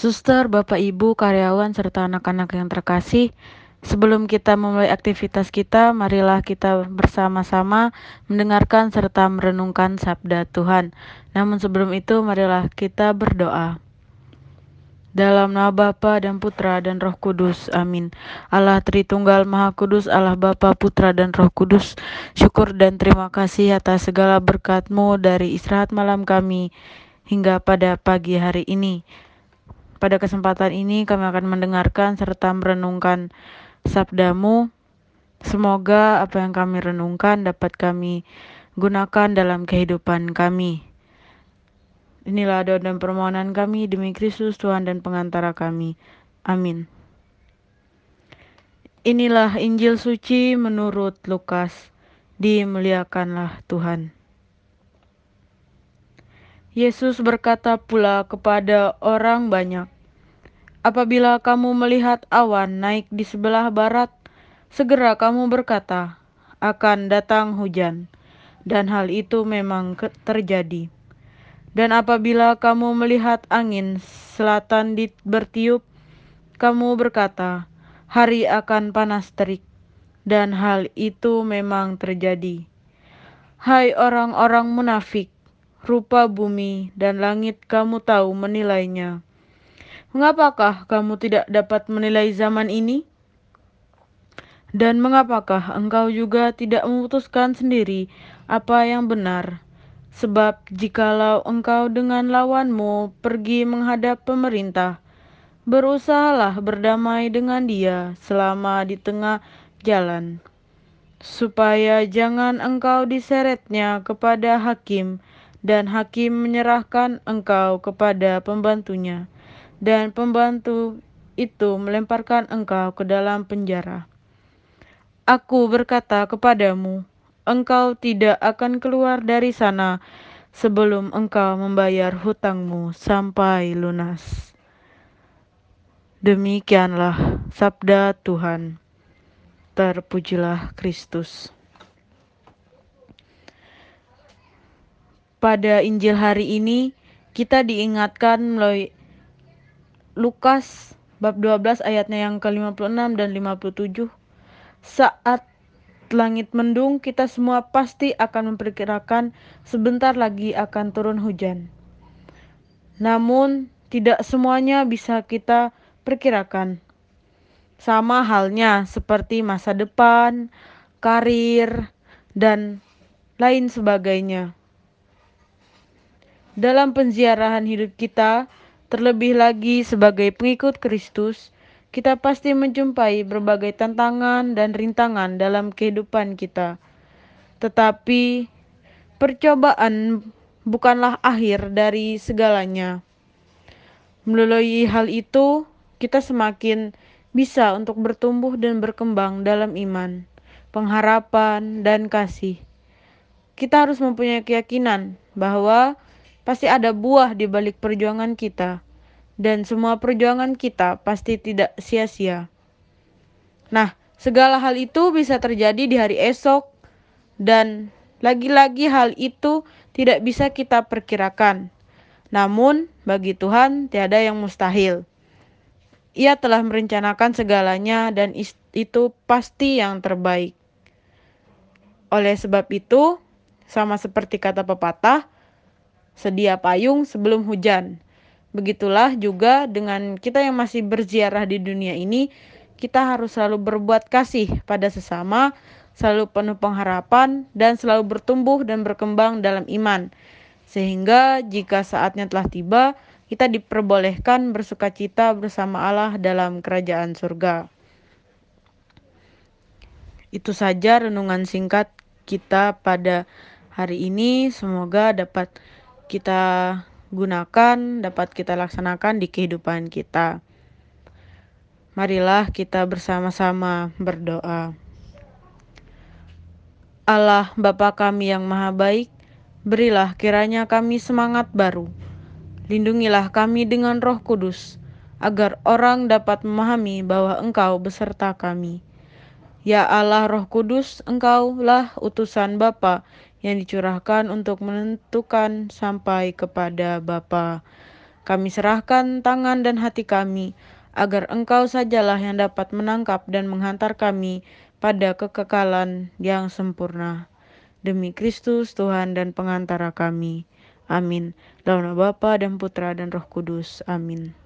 Suster, Bapak Ibu, karyawan, serta anak-anak yang terkasih, sebelum kita memulai aktivitas kita, marilah kita bersama-sama mendengarkan serta merenungkan sabda Tuhan. Namun sebelum itu, marilah kita berdoa. Dalam nama Bapa dan Putra dan Roh Kudus. Amin. Allah Tritunggal Maha Kudus, Allah Bapa, Putra dan Roh Kudus. Syukur dan terima kasih atas segala berkat-Mu dari istirahat malam kami hingga pada pagi hari ini. Pada kesempatan ini kami akan mendengarkan serta merenungkan sabdamu. Semoga apa yang kami renungkan dapat kami gunakan dalam kehidupan kami. Inilah doa dan permohonan kami demi Kristus Tuhan dan pengantara kami. Amin. Inilah Injil suci menurut Lukas. Dimuliakanlah Tuhan. Yesus berkata pula kepada orang banyak, "Apabila kamu melihat awan naik di sebelah barat, segera kamu berkata, akan datang hujan." Dan hal itu memang terjadi. Dan apabila kamu melihat angin selatan bertiup, kamu berkata, hari akan panas terik. Dan hal itu memang terjadi. Hai orang-orang munafik, rupa bumi dan langit kamu tahu menilainya. Mengapakah kamu tidak dapat menilai zaman ini? Dan mengapakah engkau juga tidak memutuskan sendiri apa yang benar? Sebab jikalau engkau dengan lawanmu pergi menghadap pemerintah, berusahalah berdamai dengan dia selama di tengah jalan, supaya jangan engkau diseretnya kepada hakim, dan hakim menyerahkan engkau kepada pembantunya, dan pembantu itu melemparkan engkau ke dalam penjara. Aku berkata kepadamu, engkau tidak akan keluar dari sana sebelum engkau membayar hutangmu sampai lunas. Demikianlah sabda Tuhan. Terpujilah Kristus. Pada Injil hari ini kita diingatkan melalui Lukas bab 12 ayatnya yang ke-56 dan 57 saat langit mendung, kita semua pasti akan memperkirakan sebentar lagi akan turun hujan. Namun, tidak semuanya bisa kita perkirakan. Sama halnya seperti masa depan, karir, dan lain sebagainya. Dalam penziarahan hidup kita, terlebih lagi sebagai pengikut Kristus, kita pasti menjumpai berbagai tantangan dan rintangan dalam kehidupan kita. Tetapi percobaan bukanlah akhir dari segalanya. Melalui hal itu, kita semakin bisa untuk bertumbuh dan berkembang dalam iman, pengharapan, dan kasih. Kita harus mempunyai keyakinan bahwa pasti ada buah di balik perjuangan kita dan semua perjuangan kita pasti tidak sia-sia. Nah, segala hal itu bisa terjadi di hari esok, dan lagi-lagi hal itu tidak bisa kita perkirakan. Namun, bagi Tuhan tiada yang mustahil. Ia telah merencanakan segalanya, dan itu pasti yang terbaik. Oleh sebab itu, sama seperti kata pepatah, sedia payung sebelum hujan Begitulah juga dengan kita yang masih berziarah di dunia ini, kita harus selalu berbuat kasih pada sesama, selalu penuh pengharapan, dan selalu bertumbuh dan berkembang dalam iman. Sehingga jika saatnya telah tiba, kita diperbolehkan bersuka cita bersama Allah dalam kerajaan surga. Itu saja renungan singkat kita pada hari ini. Semoga dapat kita gunakan, dapat kita laksanakan di kehidupan kita. Marilah kita bersama-sama berdoa. Allah Bapa kami yang maha baik, berilah kiranya kami semangat baru. Lindungilah kami dengan roh kudus, agar orang dapat memahami bahwa Engkau beserta kami. Ya Allah roh kudus, Engkaulah utusan Bapa yang dicurahkan untuk menentukan sampai kepada Bapa. Kami serahkan tangan dan hati kami, agar Engkau sajalah yang dapat menangkap dan menghantar kami pada kekekalan yang sempurna. Demi Kristus Tuhan dan pengantara kami. Amin. Dalam Bapa dan Putra dan Roh Kudus. Amin.